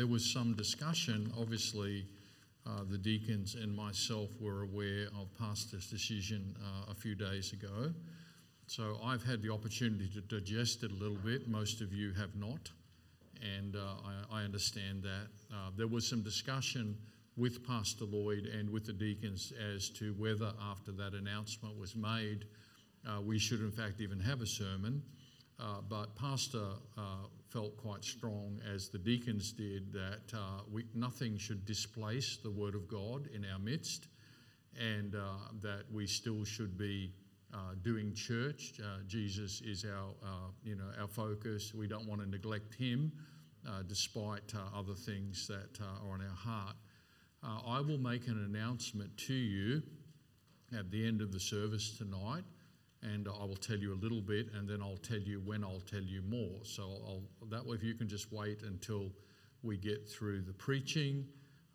There was some discussion, obviously, uh, the deacons and myself were aware of Pastor's decision uh, a few days ago. So I've had the opportunity to digest it a little bit. Most of you have not. And uh, I, I, understand that. Uh, there was some discussion with Pastor Lloyd and with the deacons as to whether, after that announcement was made, uh, we should, in fact, even have a sermon. Uh, but Pastor uh, felt quite strong, as the deacons did, that uh, we, nothing should displace the Word of God in our midst, and uh, that we still should be uh, doing church. Jesus is our, you know, our focus. We don't want to neglect Him, despite other things that are on our heart. I will make an announcement to you at the end of the service tonight and I will tell you a little bit, and then I'll tell you when I'll tell you more. So I'll, that way, if you can just wait until we get through the preaching.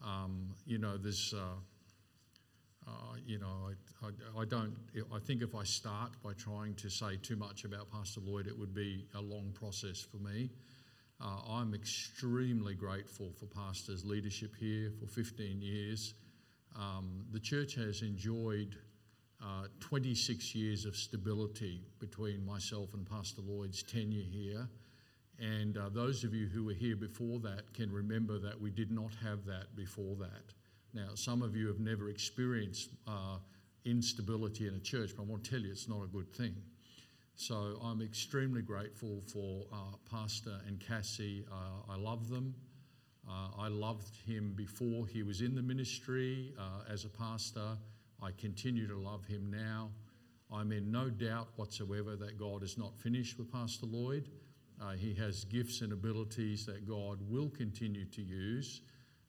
Um, you know, there's, uh, uh, you know, I, I, I, don't. I think if I start by trying to say too much about Pastor Lloyd, it would be a long process for me. Uh, I'm extremely grateful for Pastor's leadership here for 15 years. Um, the church has enjoyed uh, 26 years of stability between myself and Pastor Lloyd's tenure here. And uh, those of you who were here before that can remember that we did not have that before that. Now, some of you have never experienced uh, instability in a church, but I want to tell you it's not a good thing. So I'm extremely grateful for uh, Pastor and Cassie. Uh, I love them. I loved him before he was in the ministry as a pastor. I continue to love him now. I'm in no doubt whatsoever that God is not finished with Pastor Lloyd. Uh, he has gifts and abilities that God will continue to use.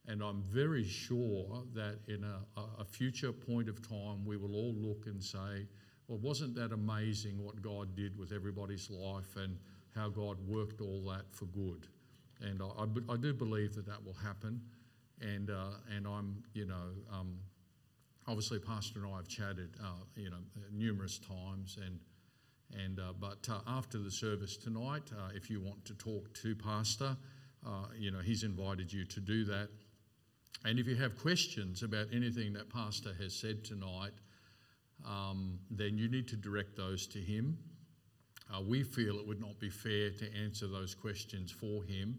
And I'm very sure that in a, a future point of time, we will all look and say, well, wasn't that amazing what God did with everybody's life and how God worked all that for good? And I, I, I do believe that that will happen. And, uh, and I'm, you know, um, obviously, Pastor and I have chatted, uh, you know, numerous times, and and uh, but uh, after the service tonight, uh, if you want to talk to Pastor, uh, you know, he's invited you to do that. And if you have questions about anything that Pastor has said tonight, um, then you need to direct those to him. Uh, we feel it would not be fair to answer those questions for him.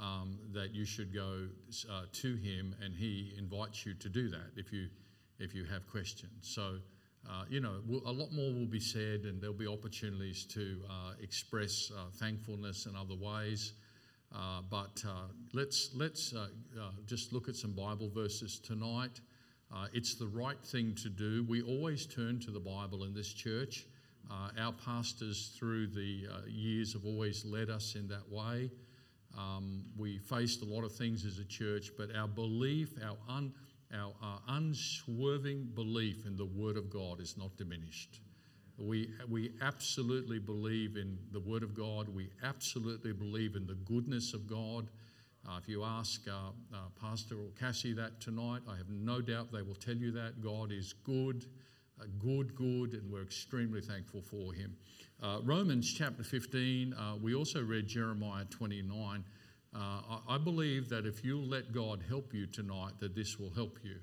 Um, that you should go to him, and he invites you to do that. If you if you have questions. So, uh, you know, a lot more will be said, and there'll be opportunities to uh, express uh, thankfulness in other ways. Uh, but uh, let's let's uh, just look at some Bible verses tonight. it's the right thing to do. We always turn to the Bible in this church. our pastors through the years have always led us in that way. Um, we faced a lot of things as a church, but our belief, our un our, our unswerving belief in the Word of God is not diminished. We, we absolutely believe in the Word of God. We absolutely believe in the goodness of God. Uh, if you ask uh, uh, Pastor or Cassie that tonight, I have no doubt they will tell you that. God is good, uh, good, good, and we're extremely thankful for Him. Uh, Romans chapter 15, uh, we also read Jeremiah 29. Uh, I, believe that if you let God help you tonight, that this will help you.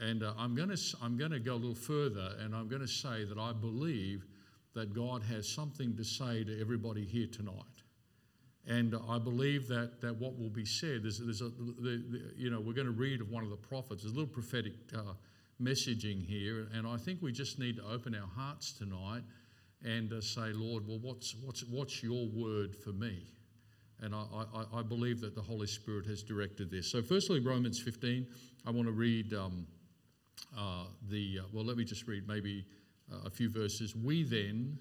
And uh, I'm going to I'm going to go a little further, and I'm going to say that I believe that God has something to say to everybody here tonight. And I believe that, that what will be said is there's a, the, the, you know, we're going to read of one of the prophets. There's a little prophetic uh, messaging here, and I think we just need to open our hearts tonight and uh, say, Lord, well, what's, what's, what's your word for me? And I, I, I, believe that the Holy Spirit has directed this. So, firstly, Romans 15, I want to read um, uh, the, uh, well, let me just read maybe uh, a few verses. We then,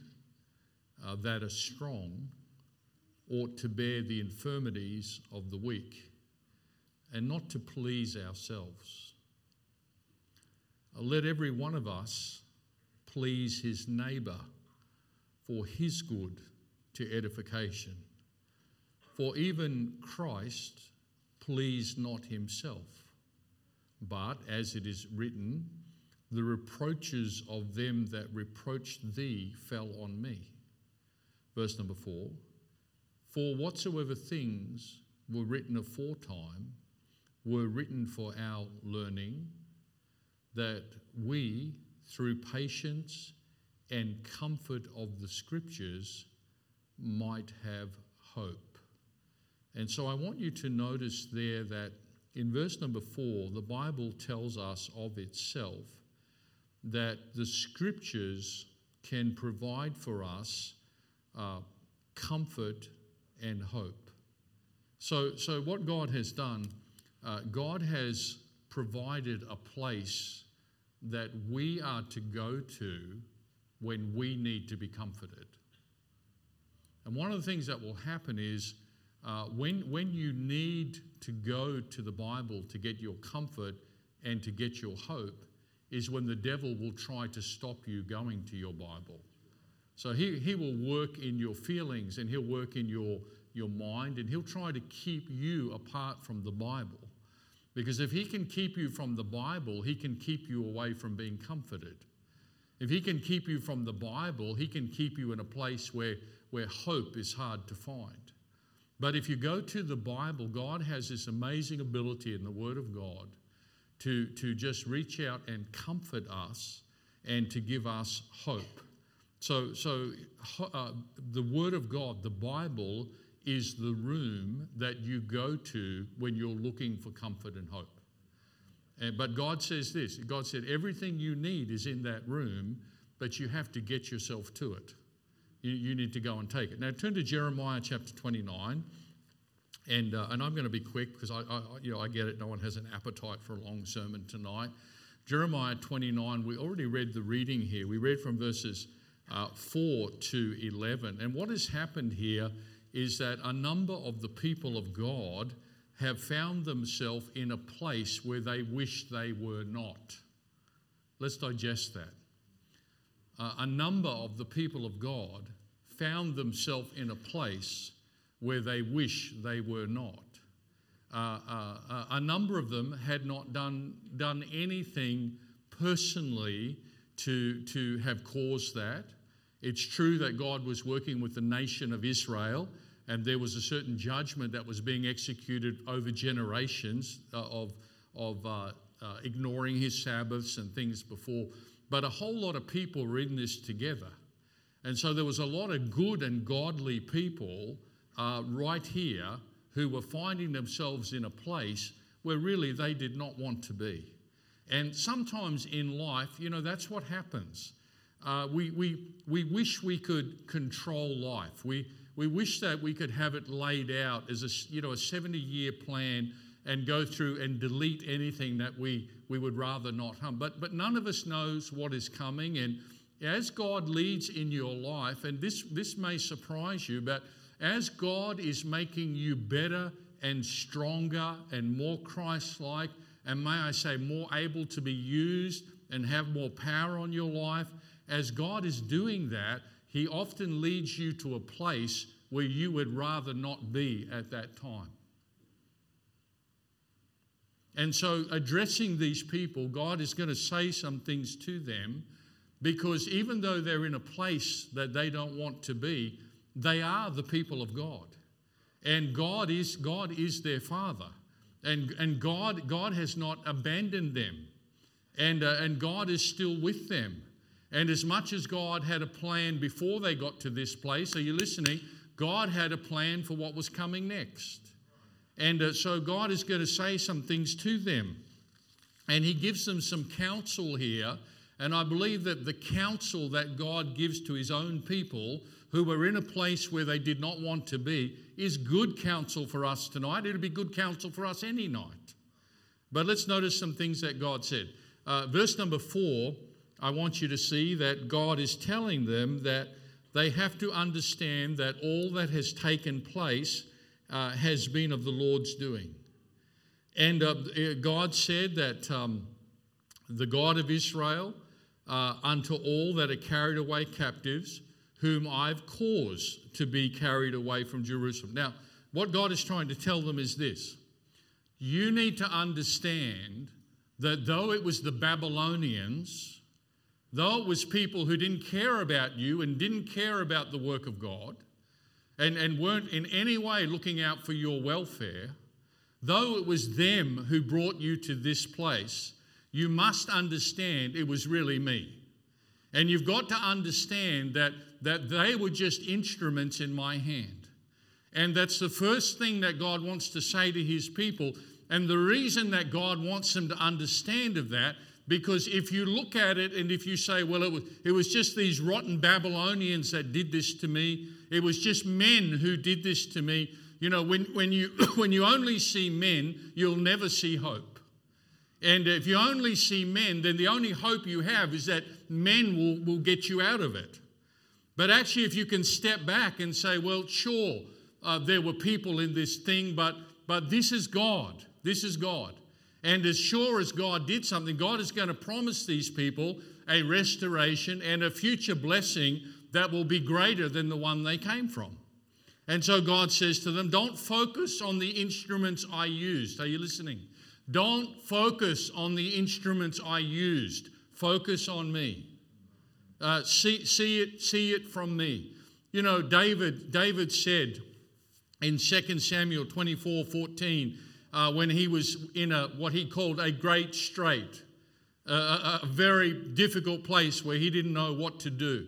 uh, that are strong, ought to bear the infirmities of the weak and not to please ourselves. Uh, let every one of us please his neighbour for his good to edification. For even Christ pleased not himself, but as it is written, the reproaches of them that reproached thee fell on me. Verse number four For whatsoever things were written aforetime, were written for our learning, that we, through patience and comfort of the scriptures, might have hope. And so I want you to notice there that in verse number four, the Bible tells us of itself that the scriptures can provide for us uh, comfort and hope. So, so what God has done, uh, God has provided a place that we are to go to when we need to be comforted. And one of the things that will happen is uh, when, when you need to go to the Bible to get your comfort and to get your hope, is when the devil will try to stop you going to your Bible. So he, he will work in your feelings and he'll work in your, your mind and he'll try to keep you apart from the Bible. Because if he can keep you from the Bible, he can keep you away from being comforted. If he can keep you from the Bible, he can keep you in a place where, where hope is hard to find. But if you go to the Bible, God has this amazing ability in the Word of God to, to just reach out and comfort us and to give us hope. So, so uh, the Word of God, the Bible, is the room that you go to when you're looking for comfort and hope. And, but God says this God said, everything you need is in that room, but you have to get yourself to it. You, you need to go and take it. Now turn to Jeremiah chapter 29. And, uh, and I'm going to be quick because I, I, you know, I get it. No one has an appetite for a long sermon tonight. Jeremiah 29, we already read the reading here. We read from verses uh, 4 to 11. And what has happened here is that a number of the people of God have found themselves in a place where they wish they were not. Let's digest that. Uh, a number of the people of God found themselves in a place where they wish they were not. Uh, uh, a number of them had not done, done anything personally to, to have caused that. It's true that God was working with the nation of Israel, and there was a certain judgment that was being executed over generations uh, of, of uh, uh, ignoring his Sabbaths and things before. But a whole lot of people were in this together. And so there was a lot of good and godly people uh, right here who were finding themselves in a place where really they did not want to be. And sometimes in life, you know, that's what happens. Uh, we, we, we wish we could control life. We, we wish that we could have it laid out as a, you know, a 70 year plan and go through and delete anything that we, we would rather not harm. But, but none of us knows what is coming. And as God leads in your life, and this, this may surprise you, but as God is making you better and stronger and more Christ like, and may I say, more able to be used and have more power on your life, as God is doing that, He often leads you to a place where you would rather not be at that time. And so, addressing these people, God is going to say some things to them because even though they're in a place that they don't want to be, they are the people of God. And God is, God is their Father. And, and God, God has not abandoned them. And, uh, and God is still with them. And as much as God had a plan before they got to this place, are you listening? God had a plan for what was coming next. And uh, so God is going to say some things to them. And He gives them some counsel here. And I believe that the counsel that God gives to His own people who were in a place where they did not want to be is good counsel for us tonight. It'll be good counsel for us any night. But let's notice some things that God said. Uh, verse number four, I want you to see that God is telling them that they have to understand that all that has taken place uh, has been of the Lord's doing. And uh, God said that um, the God of Israel, uh, unto all that are carried away captives, whom I've caused to be carried away from Jerusalem. Now, what God is trying to tell them is this you need to understand that though it was the Babylonians, though it was people who didn't care about you and didn't care about the work of God, and, and weren't in any way looking out for your welfare, though it was them who brought you to this place, you must understand it was really me. And you've got to understand that, that they were just instruments in my hand. And that's the first thing that God wants to say to his people. And the reason that God wants them to understand of that, because if you look at it and if you say, well, it was, it was just these rotten Babylonians that did this to me, it was just men who did this to me. You know, when, when, you, when you only see men, you'll never see hope. And if you only see men, then the only hope you have is that men will, will get you out of it. But actually, if you can step back and say, well, sure, uh, there were people in this thing, but, but this is God. This is God. And as sure as God did something, God is going to promise these people a restoration and a future blessing that will be greater than the one they came from. And so God says to them, Don't focus on the instruments I used. Are you listening? Don't focus on the instruments I used. Focus on me. Uh, see, see, it, see it from me. You know, David, David said in 2 Samuel 24 14, uh, when he was in a, what he called a great strait, a, very difficult place where he didn't know what to do.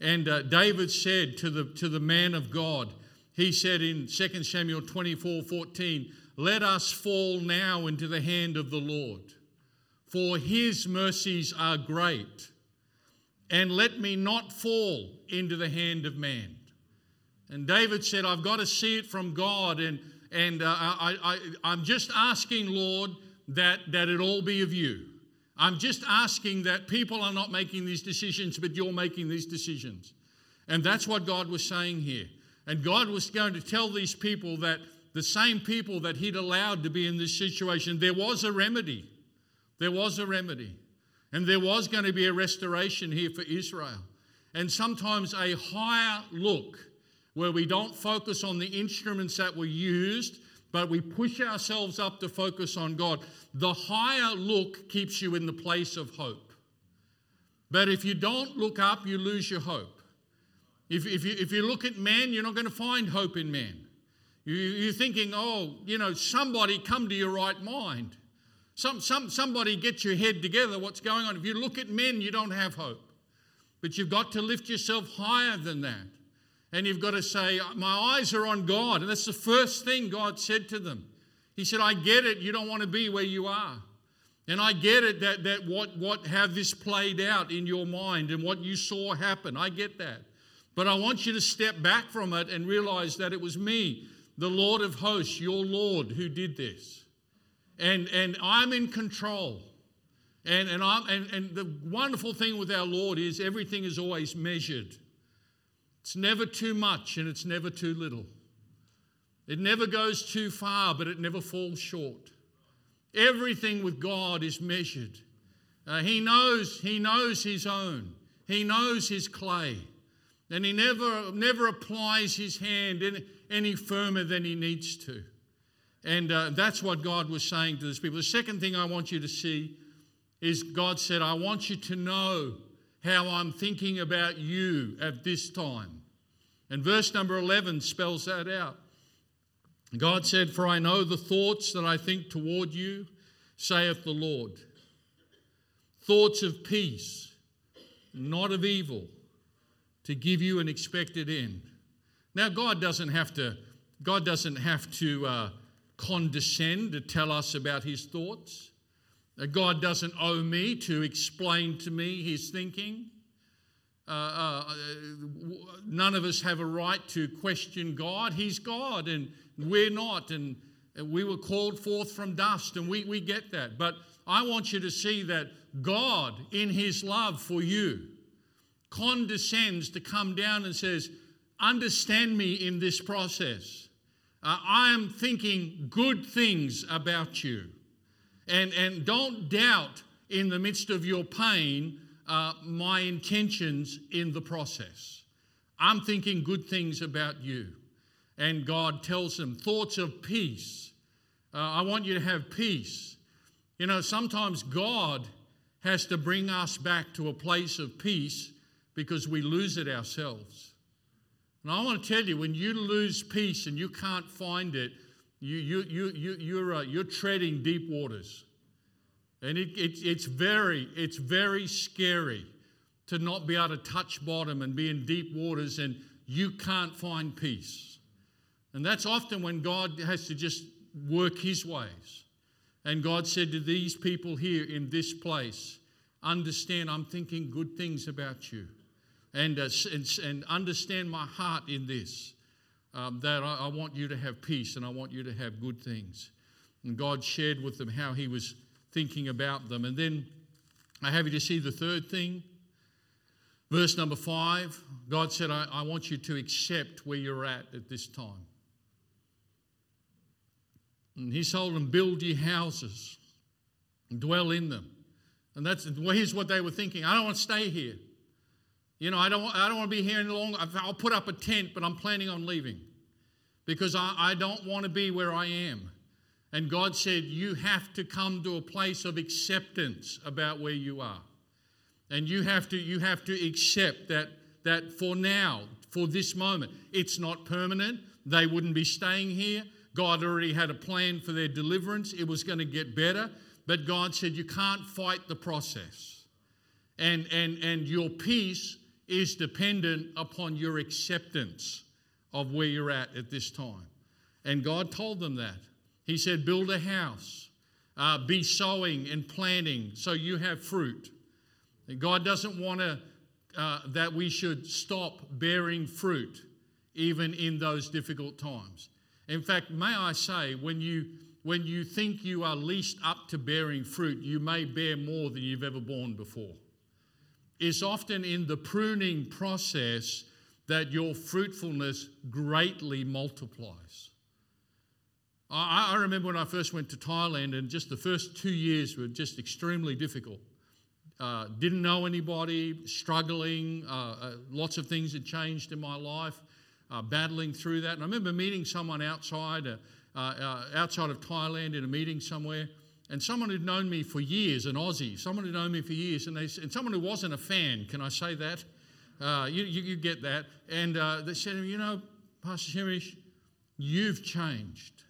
And uh, David said to the, to the man of God, he said in 2 Samuel 24 14, Let us fall now into the hand of the Lord, for his mercies are great, and let me not fall into the hand of man. And David said, I've got to see it from God, and, and uh, I, I, I'm just asking, Lord, that, that it all be of you. I'm just asking that people are not making these decisions, but you're making these decisions. And that's what God was saying here. And God was going to tell these people that the same people that He'd allowed to be in this situation, there was a remedy. There was a remedy. And there was going to be a restoration here for Israel. And sometimes a higher look where we don't focus on the instruments that were used, but we push ourselves up to focus on God. The higher look keeps you in the place of hope. But if you don't look up, you lose your hope. If, if, you, if you look at man, you're not going to find hope in man. You, you're thinking, oh, you know, somebody come to your right mind. Some, some, somebody get your head together, what's going on. If you look at men, you don't have hope. But you've got to lift yourself higher than that. And you've got to say, My eyes are on God. And that's the first thing God said to them. He said, I get it. You don't want to be where you are. And I get it that, that what, what have this played out in your mind and what you saw happen. I get that. But I want you to step back from it and realize that it was me, the Lord of hosts, your Lord, who did this. And, and I'm in control. And, and, I'm, and, and the wonderful thing with our Lord is everything is always measured. It's never too much and it's never too little. It never goes too far, but it never falls short. Everything with God is measured. Uh, he knows he knows his own. He knows his clay. And he never, never applies his hand any, any firmer than he needs to. And uh, that's what God was saying to these people. The second thing I want you to see is God said, I want you to know how I'm thinking about you at this time. And verse number 11 spells that out. God said, For I know the thoughts that I think toward you, saith the Lord. Thoughts of peace, not of evil, to give you an expected end. Now, God doesn't have to, God doesn't have to uh, condescend to tell us about his thoughts. God doesn't owe me to explain to me his thinking. Uh, uh, none of us have a right to question God. He's God and we're not. And we were called forth from dust and we, we get that. But I want you to see that God, in His love for you, condescends to come down and says, Understand me in this process. Uh, I am thinking good things about you. And, and don't doubt in the midst of your pain uh, my intentions in the process. I'm thinking good things about you. And God tells them thoughts of peace. Uh, I want you to have peace. You know, sometimes God has to bring us back to a place of peace because we lose it ourselves. And I want to tell you, when you lose peace and you can't find it, you, you, you, you, you're, uh, you're treading deep waters. And it, it, it's, very, it's very scary to not be able to touch bottom and be in deep waters and you can't find peace. And that's often when God has to just work his ways. And God said to these people here in this place, understand I'm thinking good things about you. And, uh, and, and, understand my heart in this, um, that I, I want you to have peace and I want you to have good things. And God shared with them how he was thinking about them. And then I have you to see the third thing. Verse number five God said, I, I want you to accept where you're at at this time. And he told them, Build ye houses, dwell in them. And that's well, here's what they were thinking. I don't want to stay here. You know, I don't, I don't want to be here any longer. I'll put up a tent, but I'm planning on leaving because I, I don't want to be where I am. And God said, You have to come to a place of acceptance about where you are. And you have to, you have to accept that, that for now, for this moment, it's not permanent. They wouldn't be staying here. God already had a plan for their deliverance. It was going to get better. But God said, You can't fight the process. And, and, and your peace is dependent upon your acceptance of where you're at at this time. And God told them that. He said, Build a house, uh, be sowing and planting so you have fruit. And God doesn't want to, uh, that we should stop bearing fruit even in those difficult times. In fact, may I say, when you when you think you are least up to bearing fruit, you may bear more than you've ever borne before. It's often in the pruning process that your fruitfulness greatly multiplies. I, I, remember when I first went to Thailand, and just the first two years were just extremely difficult. Uh, didn't know anybody, struggling, uh, uh, lots of things had changed in my life, uh, battling through that. And I remember meeting someone outside, uh, uh, outside of Thailand in a meeting somewhere, and someone who'd known me for years, an Aussie, someone who'd known me for years, and, they, and someone who wasn't a fan, can I say that? You, you, you, get that. And they said, You know, Pastor Sehmish, you've changed.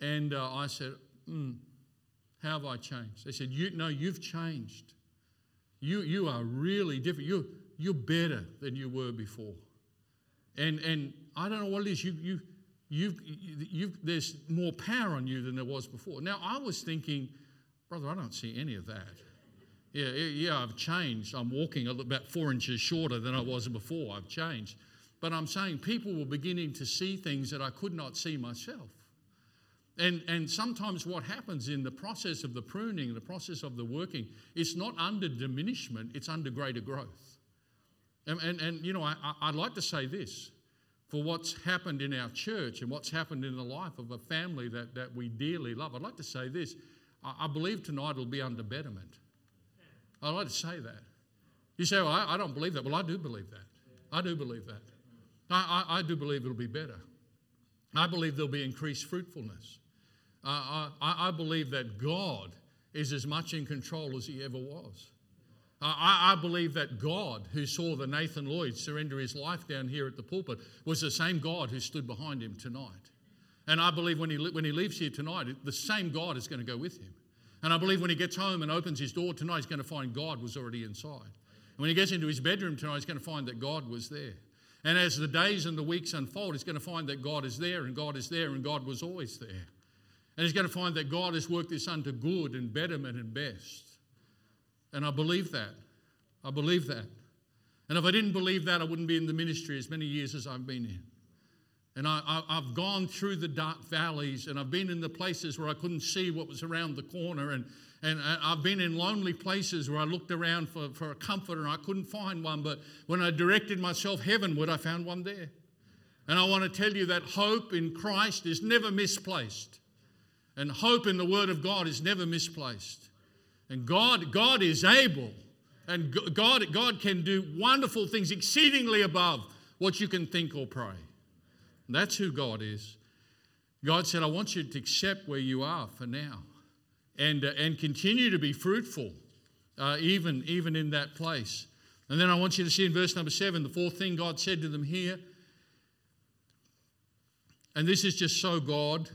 And uh, I said, mm, How have I changed? They said, you, No, you've changed. You, you are really different. You're, you're better than you were before. And, and I don't know what it is. You, you, you've, you've, there's more power on you than there was before. Now, I was thinking, Brother, I don't see any of that. Yeah, yeah, I've changed. I'm walking about four inches shorter than I was before. I've changed. But I'm saying people were beginning to see things that I could not see myself. And, and sometimes what happens in the process of the pruning, the process of the working, it's not under diminishment, it's under greater growth. And, and, and you know, I, I'd like to say this for what's happened in our church and what's happened in the life of a family that, that we dearly love. I'd like to say this I, I believe tonight it'll be under betterment. I'd like to say that. You say, well, I, I don't believe that. Well, I do believe that. I do believe that. I, I, I do believe it'll be better. I believe there'll be increased fruitfulness. I, I, believe that God is as much in control as he ever was. I, I, believe that God, who saw the Nathan Lloyd surrender his life down here at the pulpit, was the same God who stood behind him tonight. And I believe when he, when he leaves here tonight, the same God is going to go with him. And I believe when he gets home and opens his door tonight, he's going to find God was already inside. And when he gets into his bedroom tonight, he's going to find that God was there. And as the days and the weeks unfold, he's going to find that God is there and God is there and God was always there. And he's going to find that God has worked this unto good and betterment and best. And I believe that. I believe that. And if I didn't believe that, I wouldn't be in the ministry as many years as I've been in. And I, have gone through the dark valleys and I've been in the places where I couldn't see what was around the corner. And, and I've been in lonely places where I looked around for, for a comforter and I couldn't find one. But when I directed myself heavenward, I found one there. And I want to tell you that hope in Christ is never misplaced. And hope in the Word of God is never misplaced. And God, God is able, and God, God can do wonderful things exceedingly above what you can think or pray. And that's who God is. God said, I want you to accept where you are for now and, uh, and continue to be fruitful, uh, even, even in that place. And then I want you to see in verse number seven, the fourth thing God said to them here. And this is just so God.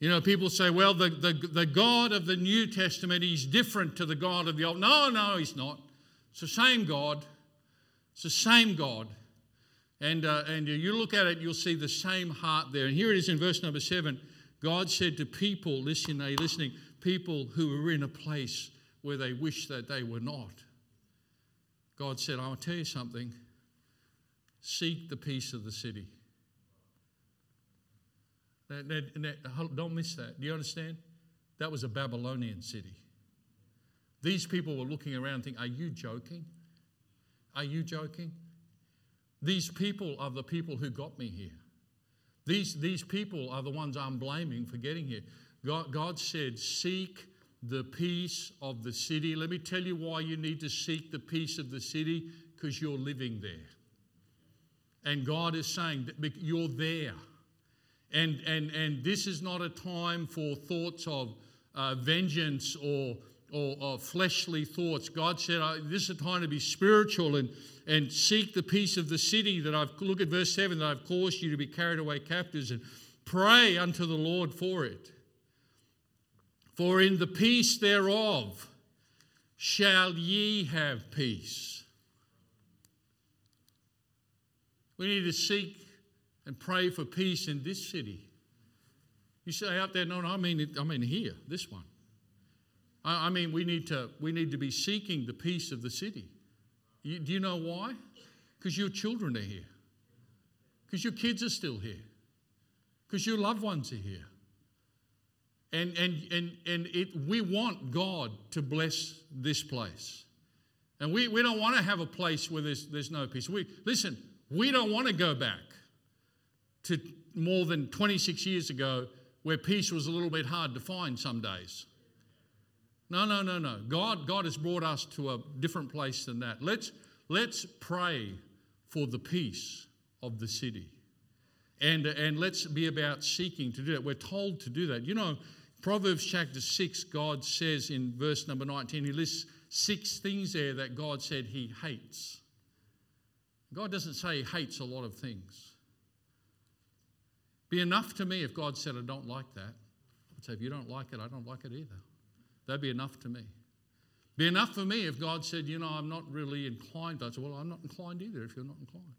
You know, people say, well, the, the, the God of the New Testament, is different to the God of the Old. No, no, he's not. It's the same God. It's the same God. And, uh, and you look at it, you'll see the same heart there. And here it is in verse number seven. God said to people, listen, are you listening? People who were in a place where they wish that they were not. God said, I will tell you something. Seek the peace of the city. That, that, that, don't miss that. Do you understand? That was a Babylonian city. These people were looking around thinking, Are you joking? Are you joking? These people are the people who got me here. These, these people are the ones I'm blaming for getting here. God, God said, Seek the peace of the city. Let me tell you why you need to seek the peace of the city because you're living there. And God is saying that you're there. And, and, and this is not a time for thoughts of uh, vengeance or, or, or, fleshly thoughts. God said, This is a time to be spiritual and, and seek the peace of the city that I've, look at verse 7, that I've caused you to be carried away captives and pray unto the Lord for it. For in the peace thereof shall ye have peace. We need to seek and pray for peace in this city. You say out there, no, no, I mean, I mean here, this one. I, I mean, we need to we need to be seeking the peace of the city. You, do you know why? Because your children are here. Because your kids are still here. Because your loved ones are here. And, and, and, and it, we want God to bless this place. And we, we don't want to have a place where there's, there's no peace. We, listen, we don't want to go back to more than 26 years ago where peace was a little bit hard to find some days. No, no, no, no. God, God has brought us to a different place than that. Let's, let's pray for the peace of the city. And, and let's be about seeking to do that. We're told to do that. You know, Proverbs chapter 6, God says in verse number 19, He lists six things there that God said He hates. God doesn't say He hates a lot of things. Be enough to me if God said, I don't like that. I'd say, if you don't like it, I don't like it either. That'd be enough to me. Be enough for me if God said, you know, I'm not really inclined. I'd say, well, I'm not inclined either if you're not inclined.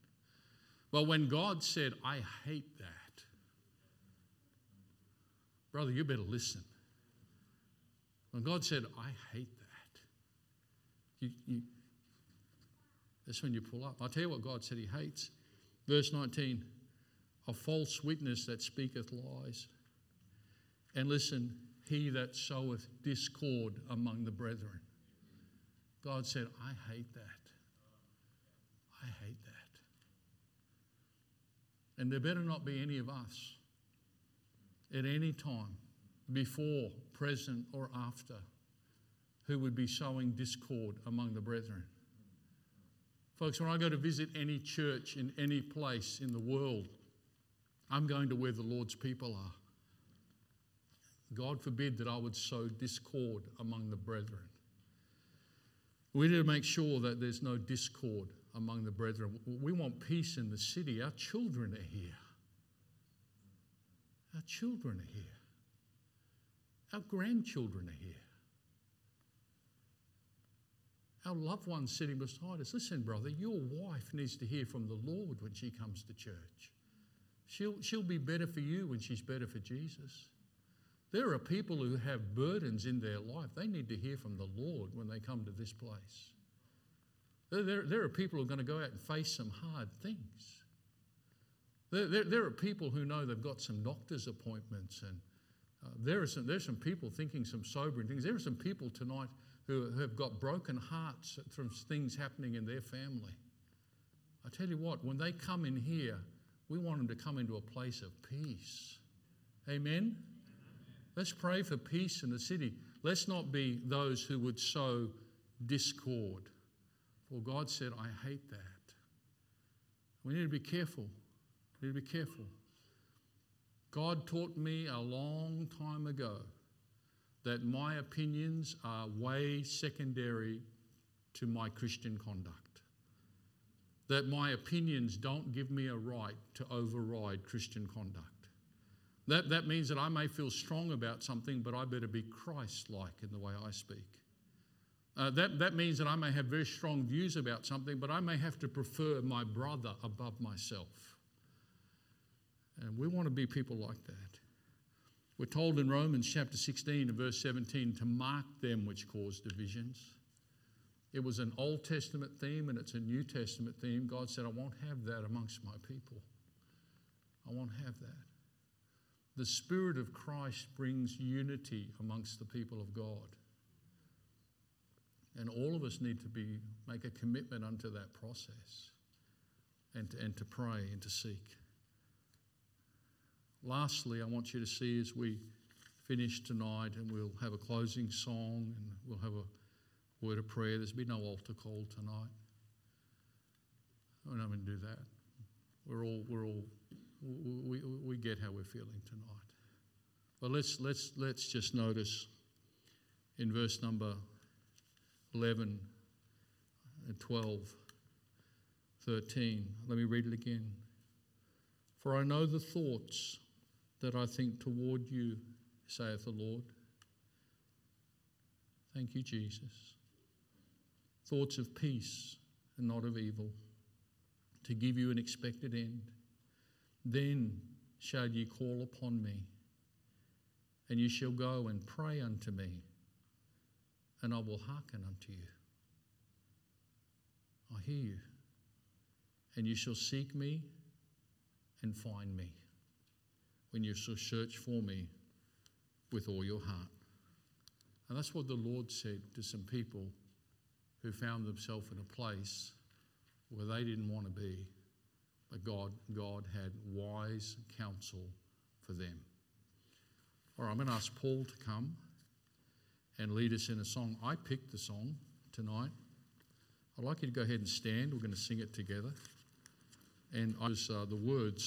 Well, when God said, I hate that, Brother, you better listen. When God said, I hate that, you, you, that's when you pull up. I'll tell you what God said He hates. Verse 19 a false witness that speaketh lies. And listen, he that soweth discord among the brethren. God said, I hate that. I hate that. And there better not be any of us at any time, before, present, or after, who would be sowing discord among the brethren. Folks, when I go to visit any church in any place in the world, I'm going to where the Lord's people are. God forbid that I would sow discord among the brethren. We need to make sure that there's no discord among the brethren. We want peace in the city. Our children are here. Our children are here. Our grandchildren are here. Our loved ones sitting beside us. Listen, brother, your wife needs to hear from the Lord when she comes to church. She'll, she'll be better for you when she's better for Jesus. There are people who have burdens in their life. They need to hear from the Lord when they come to this place. There, there, there are people who are going to go out and face some hard things. There, there, there, are people who know they've got some doctor's appointments, and uh, there are some, there's some people thinking some sobering things. There are some people tonight who have got broken hearts from things happening in their family. I tell you what, when they come in here, we want them to come into a place of peace. Amen? Let's pray for peace in the city. Let's not be those who would sow discord. For God said, I hate that. We need to be careful we need to be careful. God taught me a long time ago that my opinions are way secondary to my Christian conduct. That my opinions don't give me a right to override Christian conduct. That, that means that I may feel strong about something, but I better be Christ like in the way I speak. Uh, that, that means that I may have very strong views about something, but I may have to prefer my brother above myself. And we want to be people like that. We're told in Romans chapter 16 and verse 17 to mark them which cause divisions. It was an Old Testament theme and it's a New Testament theme. God said, I won't have that amongst my people. I won't have that. The Spirit of Christ brings unity amongst the people of God. And all of us need to be make a commitment unto that process and to, and to pray and to seek. Lastly, I want you to see as we finish tonight, and we'll have a closing song and we'll have a word of prayer. There's been no altar call tonight. We're not going to do that. We're all, we're all, we, we, we get how we're feeling tonight. But let's, let's, let's just notice in verse number 11 and 12, 13. Let me read it again. For I know the thoughts that I think toward you, saith the Lord. Thank you, Jesus. Thoughts of peace and not of evil, to give you an expected end. Then shall ye call upon me, and ye shall go and pray unto me, and I will hearken unto you. I hear you, and you shall seek me and find me when you shall search for me with all your heart. And that's what the Lord said to some people who found themselves in a place where they didn't want to be, but God, God had wise counsel for them. All right, I'm going to ask Paul to come and lead us in a song. I picked the song tonight. I'd like you to go ahead and stand. We're going to sing it together. And I was, uh, the words